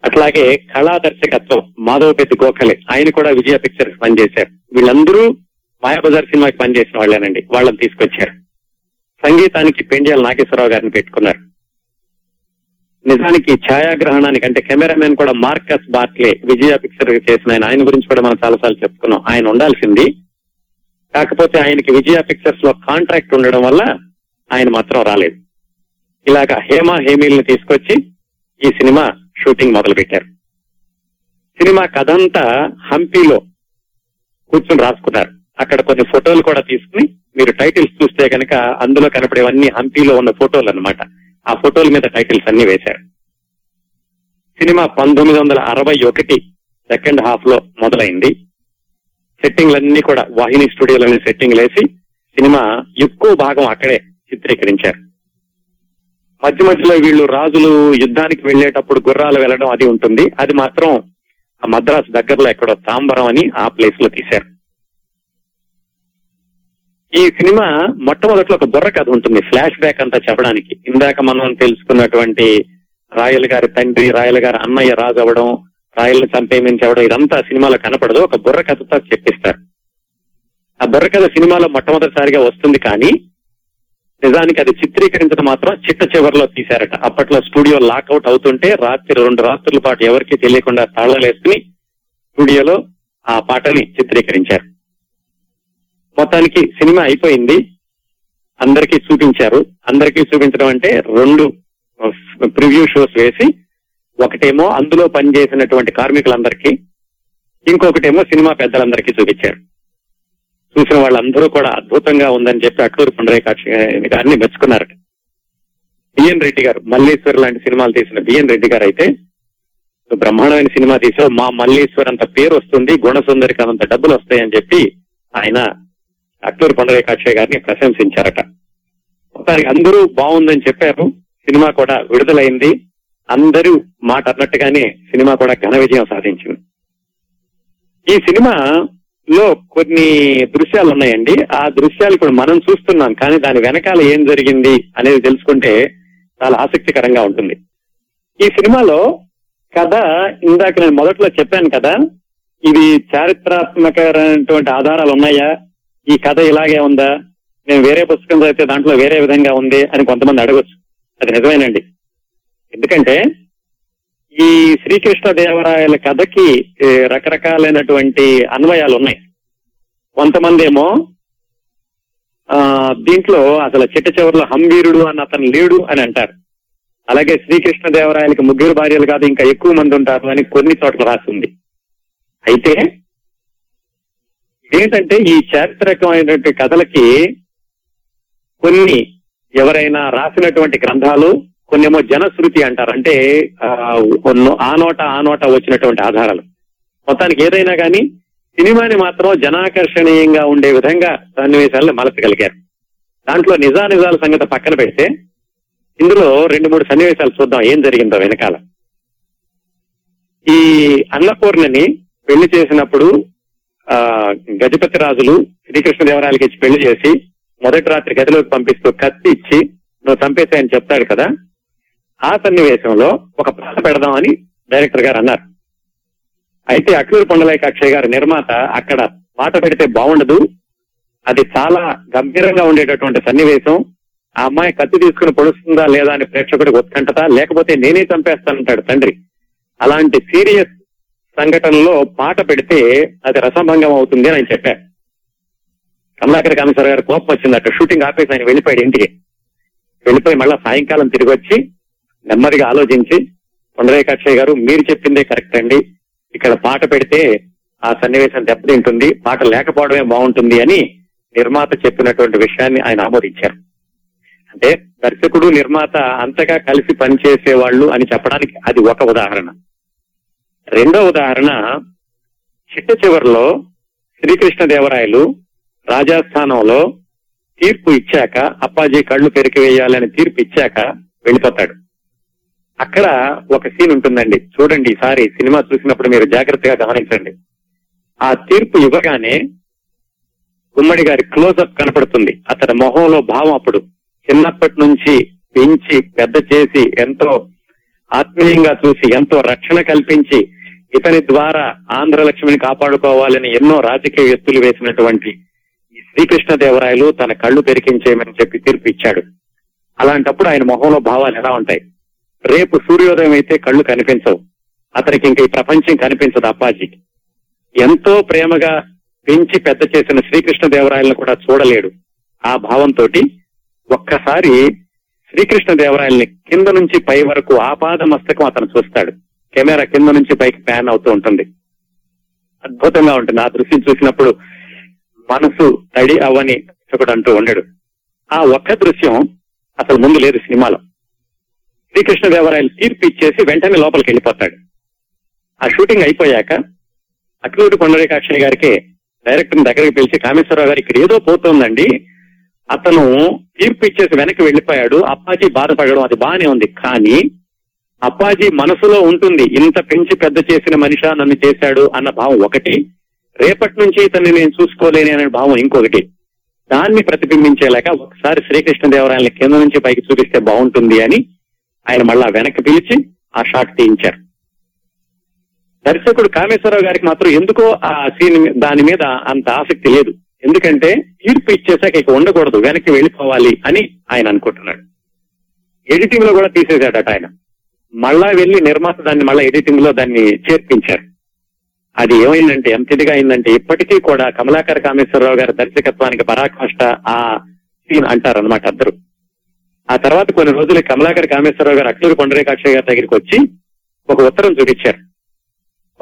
అట్లాగే కళా దర్శకత్వం మాధవపెద్ది గోఖలే ఆయన కూడా విజయ పిక్చర్స్ పనిచేశారు. వీళ్ళందరూ మాయాబజార్ సినిమాకి పనిచేసిన వాళ్ళేనండి వాళ్ళని తీసుకొచ్చారు. సంగీతానికి పెండియాల నాగేశ్వరరావు గారిని పెట్టుకున్నారు. నిజానికి ఛాయాగ్రహణానికి అంటే కెమెరామెన్ కూడా మార్కస్ బార్క్లే విజయ పిక్చర్ చేసిన ఆయన ఆయన గురించి కూడా మనం చాలాసార్లు చెప్పుకున్నాం. ఆయన ఉండాల్సింది. కాకపోతే ఆయనకి విజయ పిక్చర్స్లో కాంట్రాక్ట్ ఉండడం వల్ల ఆయన మాత్రం రాలేదు. ఇలాగా హేమ హేమీల్ని తీసుకొచ్చి ఈ సినిమా షూటింగ్ మొదలు పెట్టారు సినిమా కథంతా హంపీలో కూర్చుని రాసుకున్నారు. అక్కడ కొన్ని ఫోటోలు కూడా తీసుకుని మీరు టైటిల్స్ చూస్తే కనుక అందులో కనపడేవన్నీ హంపీలో ఉన్న ఫోటోలు అన్నమాట. ఆ ఫోటోల మీద టైటిల్స్ అన్ని వేశారు. సినిమా పంతొమ్మిది వందల అరవై ఒకటి సెకండ్ హాఫ్లో మొదలైంది. సెట్టింగ్లన్నీ కూడా వాహిని స్టూడియోలోని సెట్టింగ్ వేసి సినిమా ఎక్కువ భాగం అక్కడే చిత్రీకరించారు. మధ్య మధ్యలో వీళ్ళు రాజులు యుద్ధానికి వెళ్ళేటప్పుడు గుర్రాలు వెళ్ళడం అది ఉంటుంది. అది మాత్రం ఆ మద్రాసు దగ్గరలో ఎక్కడో తాంబరం అని ఆ ప్లేస్లో తీశారు. ఈ సినిమా మొట్టమొదట్లో ఒక బుర్ర కథ ఉంటుంది. ఫ్లాష్ బ్యాక్ అంతా చెప్పడానికి. ఇందాక మనం తెలుసుకున్నటువంటి రాయల్ గారి తండ్రి రాయల్ గారి అన్నయ్య రాజు అవ్వడం రాయల్ని చెప్పడం ఇదంతా సినిమాలో కనపడదు. ఒక బుర్ర కథతో చెప్పిస్తారు. ఆ బుర్ర కథ సినిమాలో మొట్టమొదటిసారిగా వస్తుంది కానీ నిజానికి అది చిత్రీకరించడం మాత్రం చిట్ట చివరిలో తీశారట. అప్పట్లో స్టూడియో లాక్అవుట్ అవుతుంటే రాత్రి రెండు రాత్రుల పాటు ఎవరికీ తెలియకుండా తాళాలేసుకుని స్టూడియోలో ఆ పాటని చిత్రీకరించారు. మొత్తానికి సినిమా అయిపోయింది. అందరికీ చూపించారు. అందరికీ చూపించడం అంటే రెండు ప్రివ్యూ షోస్ వేసి ఒకటేమో అందులో పనిచేసినటువంటి కార్మికులందరికీ ఇంకొకటేమో సినిమా పెద్దలందరికీ చూపించారు. చూసిన వాళ్ళందరూ కూడా అద్భుతంగా ఉందని చెప్పి అట్లూరు పుండరేకాక్ష గారిని మెచ్చుకున్నారు. బిఎన్ రెడ్డి గారు మల్లేశ్వర్ లాంటి సినిమాలు తీసిన బిఎన్ రెడ్డి గారు అయితే బ్రహ్మాండమైన సినిమా తీసావు మా మల్లేశ్వర్ అంత పేరు వస్తుంది గుణసుందరికి అంత డబ్బులు వస్తాయని చెప్పి ఆయన అట్లూరు పుండరేకాక్ష గారిని ప్రశంసించారట. మొత్తానికి అందరూ బాగుందని చెప్పారు. సినిమా కూడా విడుదలైంది. అందరూ మాట అన్నట్టుగానే సినిమా కూడా ఘన విజయం సాధించింది. ఈ సినిమా లో కొన్ని దృశ్యాలు ఉన్నాయండి. ఆ దృశ్యాలు ఇప్పుడు మనం చూస్తున్నాం కానీ దాని వెనకాల ఏం జరిగింది అనేది తెలుసుకుంటే చాలా ఆసక్తికరంగా ఉంటుంది. ఈ సినిమాలో కథ ఇందాక నేను మొదట్లో చెప్పాను కదా ఇది చారిత్రాత్మకమైనటువంటి ఆధారాలు ఉన్నాయా? ఈ కథ ఇలాగే ఉందా? నేను వేరే పుస్తకం చదివితే దాంట్లో వేరే విధంగా ఉంది అని కొంతమంది అడగొచ్చు. అది నిజమేనండి. ఎందుకంటే ఈ శ్రీకృష్ణ దేవరాయల కథకి రకరకాలైనటువంటి అన్వయాలు ఉన్నాయి కొంతమంది ఏమో ఆ దీంట్లో అసలు చిట్ట చివరిలో హంవీరుడు అని అతను లేడు అని అంటారు. అలాగే శ్రీకృష్ణ దేవరాయలకి ముగ్గురు భార్యలు కాదు ఇంకా ఎక్కువ మంది ఉంటారు అని కొన్ని చోట్ల రాసి ఉంది. అయితే ఏంటంటే ఈ చారిత్రకమైనటువంటి కథలకి కొన్ని ఎవరైనా రాసినటువంటి గ్రంథాలు కొన్నేమో జనశ్రుతి అంటారు. అంటే ఆ, ఆ నోట ఆ నోట వచ్చినటువంటి ఆధారాలు. మొత్తానికి ఏదైనా కానీ సినిమాని మాత్రం జనాకర్షణీయంగా ఉండే విధంగా సన్నివేశాలను మలచగలిగారు. దాంట్లో నిజానిజాల సంగతి పక్కన పెడితే ఇందులో రెండు మూడు సన్నివేశాలు చూద్దాం ఏం జరిగిందో వెనకాల. ఈ అన్నపూర్ణని పెళ్ళి చేసినప్పుడు ఆ గజపతి రాజులు శ్రీకృష్ణదేవరాయలకి ఇచ్చి పెళ్ళి చేసి మొదటి రాత్రి గదిలోకి పంపిస్తూ కత్తి ఇచ్చి నువ్వు చంపేశాయని చెప్తాడు కదా? ఆ సన్నివేశంలో ఒక పాట పెడదామని డైరెక్టర్ గారు అన్నారు. అయితే అక్లూరు పొండలేక అక్షయ్ గారు నిర్మాత అక్కడ పాట పెడితే బాగుండదు. అది చాలా గంభీరంగా ఉండేటటువంటి సన్నివేశం. ఆ అమ్మాయి కత్తి తీసుకుని పొడుస్తుందా లేదా అని ప్రేక్షకుడికి ఉత్కంఠత లేకపోతే నేనే చంపేస్తానంటాడు తండ్రి. అలాంటి సీరియస్ సంఘటనలో పాట పెడితే అది రసభంగం అవుతుంది అని ఆయన చెప్పారు. కమలాకర్ కామేశ్వర గారు కోపం వచ్చిందట షూటింగ్ ఆపేసి ఆయన వెళ్ళిపోయాడు ఇంటికి. వెళ్ళిపోయి మళ్ళా సాయంకాలం తిరిగి వచ్చి నెమ్మదిగా ఆలోచించి పొండరేకాక్షయ్య గారు మీరు చెప్పిందే కరెక్ట్ అండి. ఇక్కడ పాట పెడితే ఆ సన్నివేశం దెబ్బతింటుంది పాట లేకపోవడమే బాగుంటుంది అని నిర్మాత చెప్పినటువంటి విషయాన్ని ఆయన ఆమోదించారు. అంటే దర్శకుడు నిర్మాత అంతగా కలిసి పనిచేసే వాళ్ళు అని చెప్పడానికి అది ఒక ఉదాహరణ. రెండో ఉదాహరణ చిట్ట చివరిలో శ్రీకృష్ణదేవరాయలు రాజస్థానంలో తీర్పు ఇచ్చాక అప్పాజీ కళ్ళు పెరికి వేయాలని తీర్పు ఇచ్చాక వెళ్ళిపోతాడు. అక్కడ ఒక సీన్ ఉంటుందండి. చూడండి ఈసారి సినిమా చూసినప్పుడు మీరు జాగ్రత్తగా గమనించండి. ఆ తీర్పు ఇవ్వగానే గుమ్మడి గారి క్లోజప్ కనపడుతుంది. అతని మొహంలో భావం అప్పుడు చిన్నప్పటి నుంచి పెంచి పెద్ద చేసి ఎంతో ఆత్మీయంగా చూసి ఎంతో రక్షణ కల్పించి ఇతని ద్వారా ఆంధ్ర లక్ష్మిని కాపాడుకోవాలని ఎన్నో రాజకీయ ఎత్తులు వేసినటువంటి శ్రీకృష్ణదేవరాయలు తన కళ్ళు పెరికించేయమని చెప్పి తీర్పు ఇచ్చాడు. అలాంటప్పుడు ఆయన మొహంలో భావాలు ఎలా ఉంటాయి? రేపు సూర్యోదయం అయితే కళ్ళు కనిపించవు. అతనికి ఇంక ఈ ప్రపంచం కనిపించదు అప్పాజీకి ఎంతో ప్రేమగా పెంచి పెద్ద చేసిన శ్రీకృష్ణదేవరాయలను కూడా చూడలేడు. ఆ భావంతో ఒక్కసారి శ్రీకృష్ణదేవరాయల్ని కింద నుంచి పై వరకు ఆపాద మస్తకం అతను చూస్తాడు. కెమెరా కింద నుంచి పైకి ప్యాన్ అవుతూ ఉంటుంది. అద్భుతంగా ఉంటుంది. ఆ దృశ్యం చూసినప్పుడు మనసు తడి అవ్వని ఒకడు అంటూ ఉండడు. ఆ ఒక్క దృశ్యం అసలు ముందు లేదు సినిమాలో. శ్రీకృష్ణదేవరాయలు తీర్పు ఇచ్చేసి వెంటనే లోపలికి వెళ్ళిపోతాడు. ఆ షూటింగ్ అయిపోయాక అక్లూరి కొండరేకాక్షయ్య గారికి డైరెక్టర్ దగ్గరికి పిలిచి కామేశ్వరరావు గారు ఇక్కడ ఏదో పోతుందండి. అతను తీర్పు ఇచ్చేసి వెనక్కి వెళ్ళిపోయాడు. అప్పాజీ బాధపడడం అది బానే ఉంది. కానీ అబ్బాజీ మనసులో ఉంటుంది ఇంత పెంచి పెద్ద చేసిన మనిషా నన్ను చేశాడు అన్న భావం ఒకటి. రేపటి నుంచి ఇతన్ని నేను చూసుకోలేని అనే భావం ఇంకొకటి. దాన్ని ప్రతిబింబించేలాగా ఒకసారి శ్రీకృష్ణదేవరాయల కింద నుంచి పైకి చూపిస్తే బాగుంటుంది అని ఆయన మళ్ళా వెనక్కి పిలిచి ఆ షాట్ తీయించారు. దర్శకుడు కామేశ్వరరావు గారికి మాత్రం ఎందుకో ఆ సీన్ దాని మీద అంత ఆసక్తి లేదు. ఎందుకంటే తీర్పు ఇచ్చేసాక ఇక ఉండకూడదు వెనక్కి వెళ్ళిపోవాలి అని ఆయన అనుకుంటున్నాడు. ఎడిటింగ్లో కూడా తీసేశాడట ఆయన. మళ్ళా వెళ్ళి నిర్మాత దాన్ని మళ్ళా ఎడిటింగ్లో దాన్ని చేర్పించారు. అది ఏమైందంటే ఎంత అయిందంటే ఇప్పటికీ కూడా కమలాకర్ కామేశ్వరరావు గారి దర్శకత్వానికి పరాకాష్ట ఆ సీన్ అంటారు అనమాట అందరూ. ఆ తర్వాత కొన్ని రోజులు కమలాకర్ కామేశ్వరరావు గారు అక్షరు కొండరేకాక్షయ్య గారి దగ్గరికి వచ్చి ఒక ఉత్తరం చూపించారు.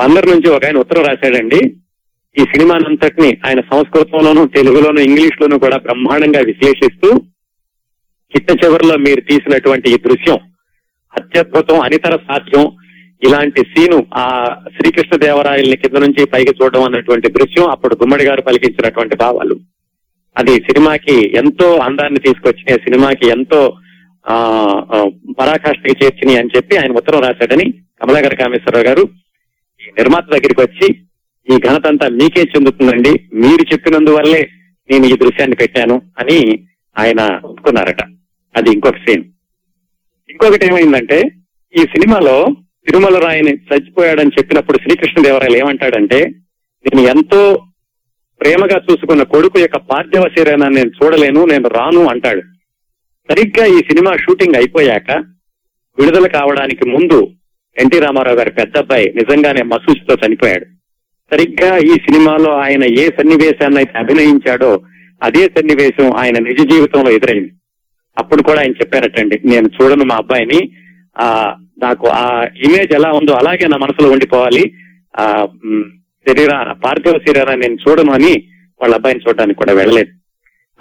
అందరి నుంచి ఒక ఆయన ఉత్తరం రాశాడండి. ఈ సినిమానంతటిని ఆయన సంస్కృతంలోను తెలుగులోను ఇంగ్లీష్ లోను కూడా బ్రహ్మాండంగా విశ్లేషిస్తూ చిట్ట చివరిలో మీరు తీసినటువంటి ఈ దృశ్యం అత్యద్భుతం అనితర సాధ్యం. ఇలాంటి సీను ఆ శ్రీకృష్ణ దేవరాయల్ని కింద నుంచి పైకి చూడడం అన్నటువంటి దృశ్యం అప్పుడు గుమ్మడి గారు పలికించినటువంటి భావాలు. అది సినిమాకి ఎంతో అందాన్ని తీసుకొచ్చిన సినిమాకి ఎంతో ఆ పరాకాష్ఠకి చేర్చినాయి అని చెప్పి ఆయన ఉత్తరం రాశాడని కమలాగర్ కామేశ్వరరావు గారు ఈ నిర్మాత దగ్గరికి వచ్చి ఈ ఘనత అంతా మీకే చెందుతుందండి. మీరు చెప్పినందువల్లే నేను ఈ దృశ్యాన్ని పెట్టాను అని ఆయన ఒప్పుకున్నారట. అది ఇంకొక సీన్. ఇంకొకటి ఏమైందంటే ఈ సినిమాలో తిరుమల రాయని చచ్చిపోయాడని చెప్పినప్పుడు శ్రీకృష్ణదేవరాయలు ఏమంటాడంటే నేను ఎంతో ప్రేమగా చూసుకున్న కొడుకు యొక్క పార్థివ శరీరాన్ని నేను చూడలేను నేను రాను అంటాడు. సరిగ్గా ఈ సినిమా షూటింగ్ అయిపోయాక విడుదల కావడానికి ముందు ఎన్టీ రామారావు గారి పెద్ద అబ్బాయి నిజంగానే మసూచితో చనిపోయాడు. సరిగ్గా ఈ సినిమాలో ఆయన ఏ సన్నివేశాన్ని అయితే అభినయించాడో అదే సన్నివేశం ఆయన నిజ జీవితంలో ఎదురైంది. అప్పుడు కూడా ఆయన చెప్పారటండి నేను చూడను మా అబ్బాయిని. ఆ నాకు ఆ ఇమేజ్ ఎలా ఉందో అలాగే నా మనసులో ఉండిపోవాలి. ఆ శరీర పార్థివ శరీరాన్ని నేను చూడను అని వాళ్ళ అబ్బాయిని చూడడానికి కూడా వెళ్ళలేదు.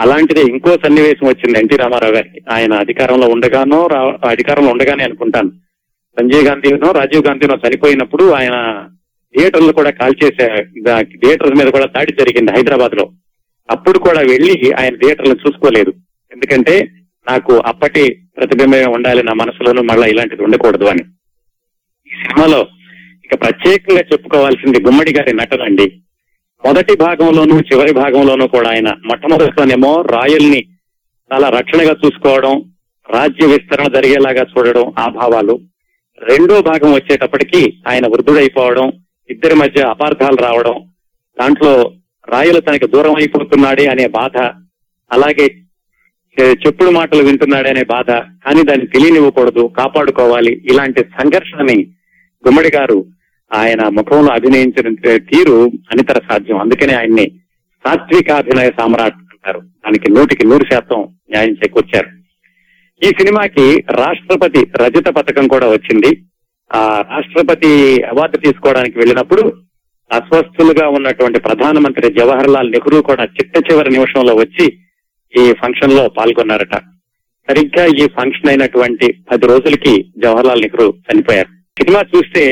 అలాంటిదే ఇంకో సన్నివేశం వచ్చింది ఎన్టీ రామారావు గారికి. ఆయన అధికారంలో ఉండగానో అధికారంలో ఉండగానే అనుకుంటాను. సంజయ్ గాంధీనో రాజీవ్ గాంధీనో చనిపోయినప్పుడు ఆయన థియేటర్లు కూడా కాల్ చేసే థియేటర్ల మీద కూడా దాడి జరిగింది హైదరాబాద్లో అప్పుడు కూడా వెళ్ళి ఆయన థియేటర్లను చూసుకోలేదు. ఎందుకంటే నాకు అప్పటి ప్రతిబింబమే ఉండాలి నా మనసులోనూ మళ్ళీ ఇలాంటిది ఉండకూడదు అని. ఈ సినిమాలో ఇక ప్రత్యేకంగా చెప్పుకోవాల్సింది గుమ్మడి గారి నటన అండి. మొదటి భాగంలోనూ చివరి భాగంలోనూ కూడా ఆయన మొట్టమొదటిలోనేమో రాయల్ని చాలా రక్షణగా చూసుకోవడం రాజ్య విస్తరణ జరిగేలాగా చూడడం ఆ భావాలు. రెండో భాగం వచ్చేటప్పటికి ఆయన వృద్ధుడైపోవడం ఇద్దరి మధ్య అపార్థాలు రావడం దాంట్లో రాయలు తనకి దూరం అయిపోతున్నాడే అనే బాధ అలాగే చెప్పుడు మాటలు వింటున్నాడనే బాధ కానీ దాన్ని తెలియనివ్వకూడదు కాపాడుకోవాలి. ఇలాంటి సంఘర్షణని గుమ్మడి గారు ఆయన ముఖంలో అభినయించిన తీరు అనితర సాధ్యం. అందుకనే ఆయన్ని సాత్వికాభినయ సామ్రాట్ అంటారు. దానికి నూటికి నూరు శాతం న్యాయం చేకూర్చారు. ఈ సినిమాకి రాష్ట్రపతి రజత పథకం కూడా వచ్చింది. ఆ రాష్ట్రపతి అవార్డు తీసుకోవడానికి వెళ్ళినప్పుడు అస్వస్థులుగా ఉన్నటువంటి ప్రధానమంత్రి జవహర్ లాల్ నెహ్రూ కూడా చిట్ట చివరి నిమిషంలో వచ్చి ఈ ఫంక్షన్లో పాల్గొన్నారట. సరిగ్గా ఈ ఫంక్షన్ అయినటువంటి పది రోజులకి జవహర్ లాల్ నెహ్రూ చనిపోయారు. సినిమా చూస్తే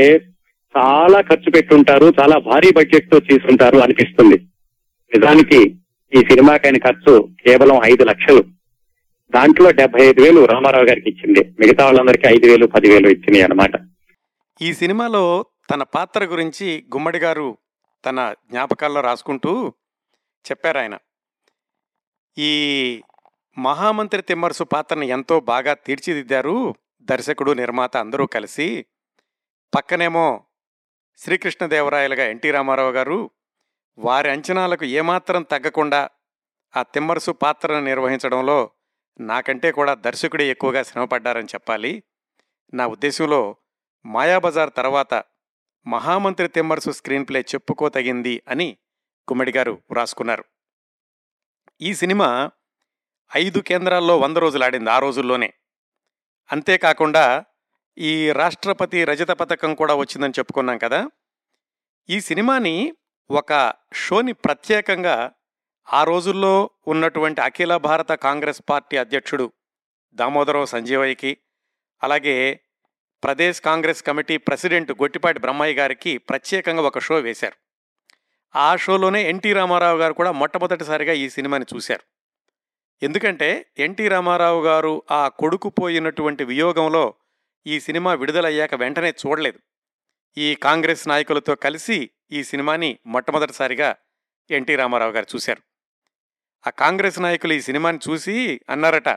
చాలా ఖర్చు పెట్టుంటారు చాలా భారీ బడ్జెట్తో తీసుంటారు అనిపిస్తుంది. నిజానికి ఈ సినిమాకైన ఖర్చు కేవలం ఐదు లక్షలు. దాంట్లో డెబ్బై ఐదు వేలు రామారావు గారికి ఇచ్చింది. మిగతా వాళ్ళందరికీ ఐదు వేలు పదివేలు ఇచ్చినాయి అనమాట ఈ సినిమాలో తన పాత్ర గురించి గుమ్మడి గారు తన జ్ఞాపకాల్లో రాసుకుంటూ చెప్పారు ఆయన ఈ మహామంత్రి తిమ్మరసు పాత్రను ఎంతో బాగా తీర్చిదిద్దారు దర్శకుడు నిర్మాత అందరూ కలిసి. పక్కనేమో శ్రీకృష్ణదేవరాయలుగా ఎన్టీ రామారావు గారు. వారి అంచనాలకు ఏమాత్రం తగ్గకుండా ఆ తిమ్మరసు పాత్రను నిర్వహించడంలో నాకంటే కూడా దర్శకుడే ఎక్కువగా శ్రమపడ్డారని చెప్పాలి. నా ఉద్దేశంలో మాయాబజార్ తర్వాత మహామంత్రి తిమ్మరసు స్క్రీన్ ప్లే చెప్పుకోతగింది అని గుమ్మడి గారు వ్రాసుకున్నారు. ఈ సినిమా ఐదు కేంద్రాల్లో వంద రోజులు ఆడింది ఆ రోజుల్లోనే. అంతేకాకుండా ఈ రాష్ట్రపతి రజత పథకం కూడా వచ్చిందని చెప్పుకున్నాం కదా. ఈ సినిమాని ఒక షోని ప్రత్యేకంగా ఆ రోజుల్లో ఉన్నటువంటి అఖిల భారత కాంగ్రెస్ పార్టీ అధ్యక్షుడు దామోదరం సంజీవయ్యకి అలాగే ప్రదేశ్ కాంగ్రెస్ కమిటీ ప్రెసిడెంట్ గొట్టిపాటి బ్రహ్మయ్య గారికి ప్రత్యేకంగా ఒక షో వేశారు. ఆ షోలోనే ఎన్టీ రామారావు గారు కూడా మొట్టమొదటిసారిగా ఈ సినిమాని చూశారు. ఎందుకంటే ఎన్టీ రామారావు గారు ఆ కొడుకు పోయినటువంటి వియోగంలో ఈ సినిమా విడుదలయ్యాక వెంటనే చూడలేదు. ఈ కాంగ్రెస్ నాయకులతో కలిసి ఈ సినిమాని మొట్టమొదటిసారిగా ఎన్టీ రామారావు గారు చూశారు. ఆ కాంగ్రెస్ నాయకులు ఈ సినిమాని చూసి అన్నారట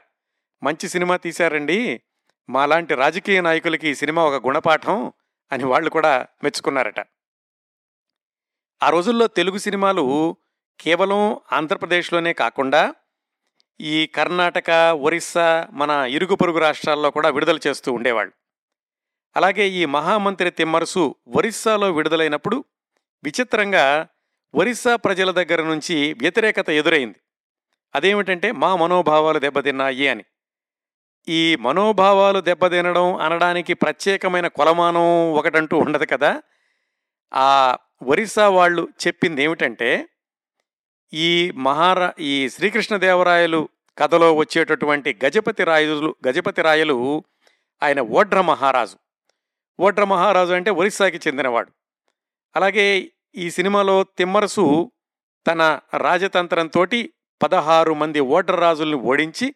మంచి సినిమా తీశారండి. మాలాంటి రాజకీయ నాయకులకి ఈ సినిమా ఒక గుణపాఠం అని వాళ్ళు కూడా మెచ్చుకున్నారట. ఆ రోజుల్లో తెలుగు సినిమాలు కేవలం ఆంధ్రప్రదేశ్లోనే కాకుండా ఈ కర్ణాటక ఒరిస్సా మన ఇరుగు పొరుగు రాష్ట్రాల్లో కూడా విడుదల చేస్తూ ఉండేవాళ్ళు. అలాగే ఈ మహామంత్రి తిమ్మరుసు ఒరిస్సాలో విడుదలైనప్పుడు విచిత్రంగా ఒరిస్సా ప్రజల దగ్గర నుంచి వ్యతిరేకత ఎదురైంది. అదేమిటంటే మా మనోభావాలు దెబ్బతిన్నాయి అని. ఈ మనోభావాలు దెబ్బతినడం అనడానికి ప్రత్యేకమైన కొలమానం ఒకటంటూ ఉండదు కదా. ఆ ఒరిస్సా వాళ్ళు చెప్పింది ఏమిటంటే ఈ మహారా ఈ శ్రీకృష్ణదేవరాయలు కథలో వచ్చేటటువంటి గజపతి రాయులు గజపతి రాయలు ఆయన ఓడ్ర మహారాజు. ఓడ్ర మహారాజు అంటే ఒరిస్సాకి చెందినవాడు. అలాగే ఈ సినిమాలో తిమ్మరసు తన రాజతంత్రంతో పదహారు మంది ఓడ్ర రాజుల్ని ఓడించి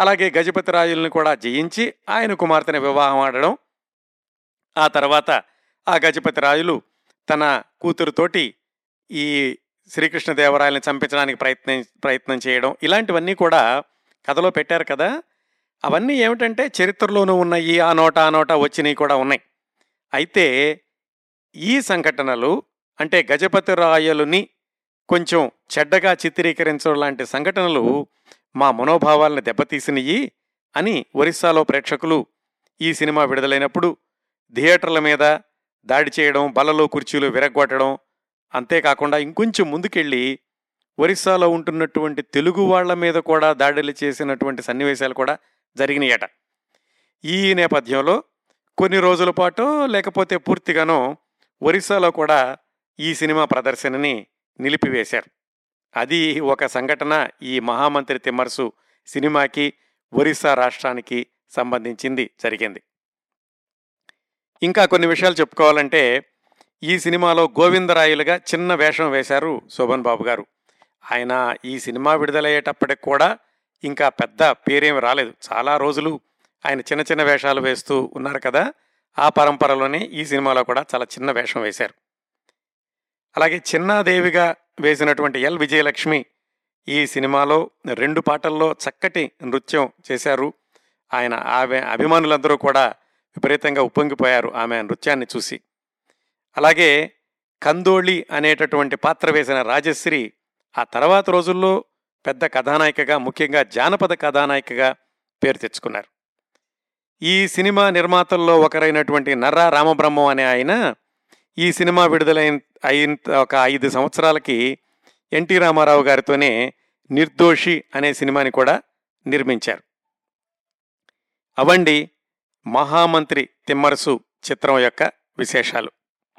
అలాగే గజపతి రాజుల్ని కూడా జయించి ఆయన కుమార్తెని వివాహం ఆడడం ఆ తర్వాత ఆ గజపతి రాజులు తన కూతురుతోటి ఈ శ్రీకృష్ణదేవరాయల్ని చంపించడానికి ప్రయత్నం ప్రయత్నం చేయడం ఇలాంటివన్నీ కూడా కథలో పెట్టారు కదా. అవన్నీ ఏమిటంటే చరిత్రలోనూ ఉన్నాయి ఆ నోట ఆ నోట వచ్చినవి కూడా ఉన్నాయి. అయితే ఈ సంఘటనలు అంటే గజపతి రాయలుని కొంచెం చెడ్డగా చిత్రీకరించడం లాంటి సంఘటనలు మా మనోభావాలను దెబ్బతీసినయి అని ఒరిస్సాలో ప్రేక్షకులు ఈ సినిమా విడుదలైనప్పుడు థియేటర్ల మీద దాడి చేయడం బలలో కుర్చీలు విరగ్గొట్టడం అంతేకాకుండా ఇంకొంచెం ముందుకెళ్ళి ఒరిస్సాలో ఉంటున్నటువంటి తెలుగు వాళ్ళ మీద కూడా దాడులు చేసినటువంటి సన్నివేశాలు కూడా జరిగినాయట. ఈ నేపథ్యంలో కొన్ని రోజుల పాటు లేకపోతే పూర్తిగానో ఒరిస్సాలో కూడా ఈ సినిమా ప్రదర్శనని నిలిపివేశారు. అది ఒక సంఘటన ఈ మహామంత్రి తిమ్మర్సు సినిమాకి ఒరిస్సా రాష్ట్రానికి సంబంధించింది జరిగింది. ఇంకా కొన్ని విషయాలు చెప్పుకోవాలంటే ఈ సినిమాలో గోవిందరాయులుగా చిన్న వేషం వేశారు శోభన్ బాబు గారు. ఆయన ఈ సినిమా విడుదలయ్యేటప్పటికి కూడా ఇంకా పెద్ద పేరేమి రాలేదు. చాలా రోజులు ఆయన చిన్న చిన్న వేషాలు వేస్తూ ఉన్నారు కదా ఆ పరంపరలోనే ఈ సినిమాలో కూడా చాలా చిన్న వేషం వేశారు. అలాగే చిన్నాదేవిగా వేసినటువంటి ఎల్ విజయలక్ష్మి ఈ సినిమాలో రెండు పాటల్లో చక్కటి నృత్యం చేశారు. ఆయన ఆమె అభిమానులందరూ కూడా విపరీతంగా ఉప్పొంగిపోయారు ఆమె నృత్యాన్ని చూసి. అలాగే కందోళి అనేటటువంటి పాత్ర వేసిన రాజశ్రీ ఆ తర్వాత రోజుల్లో పెద్ద కథానాయికగా ముఖ్యంగా జానపద కథానాయికగా పేరు తెచ్చుకున్నారు. ఈ సినిమా నిర్మాతల్లో ఒకరైనటువంటి నర్రా రామబ్రహ్మం అనే ఆయన ఈ సినిమా విడుదలైన అయిన ఒక ఐదు సంవత్సరాలకి ఎన్టీ రామారావు గారితోనే నిర్దోషి అనే సినిమాని కూడా నిర్మించారు. అవండి మహామంత్రి తిమ్మరసు చిత్రం యొక్క విశేషాలు.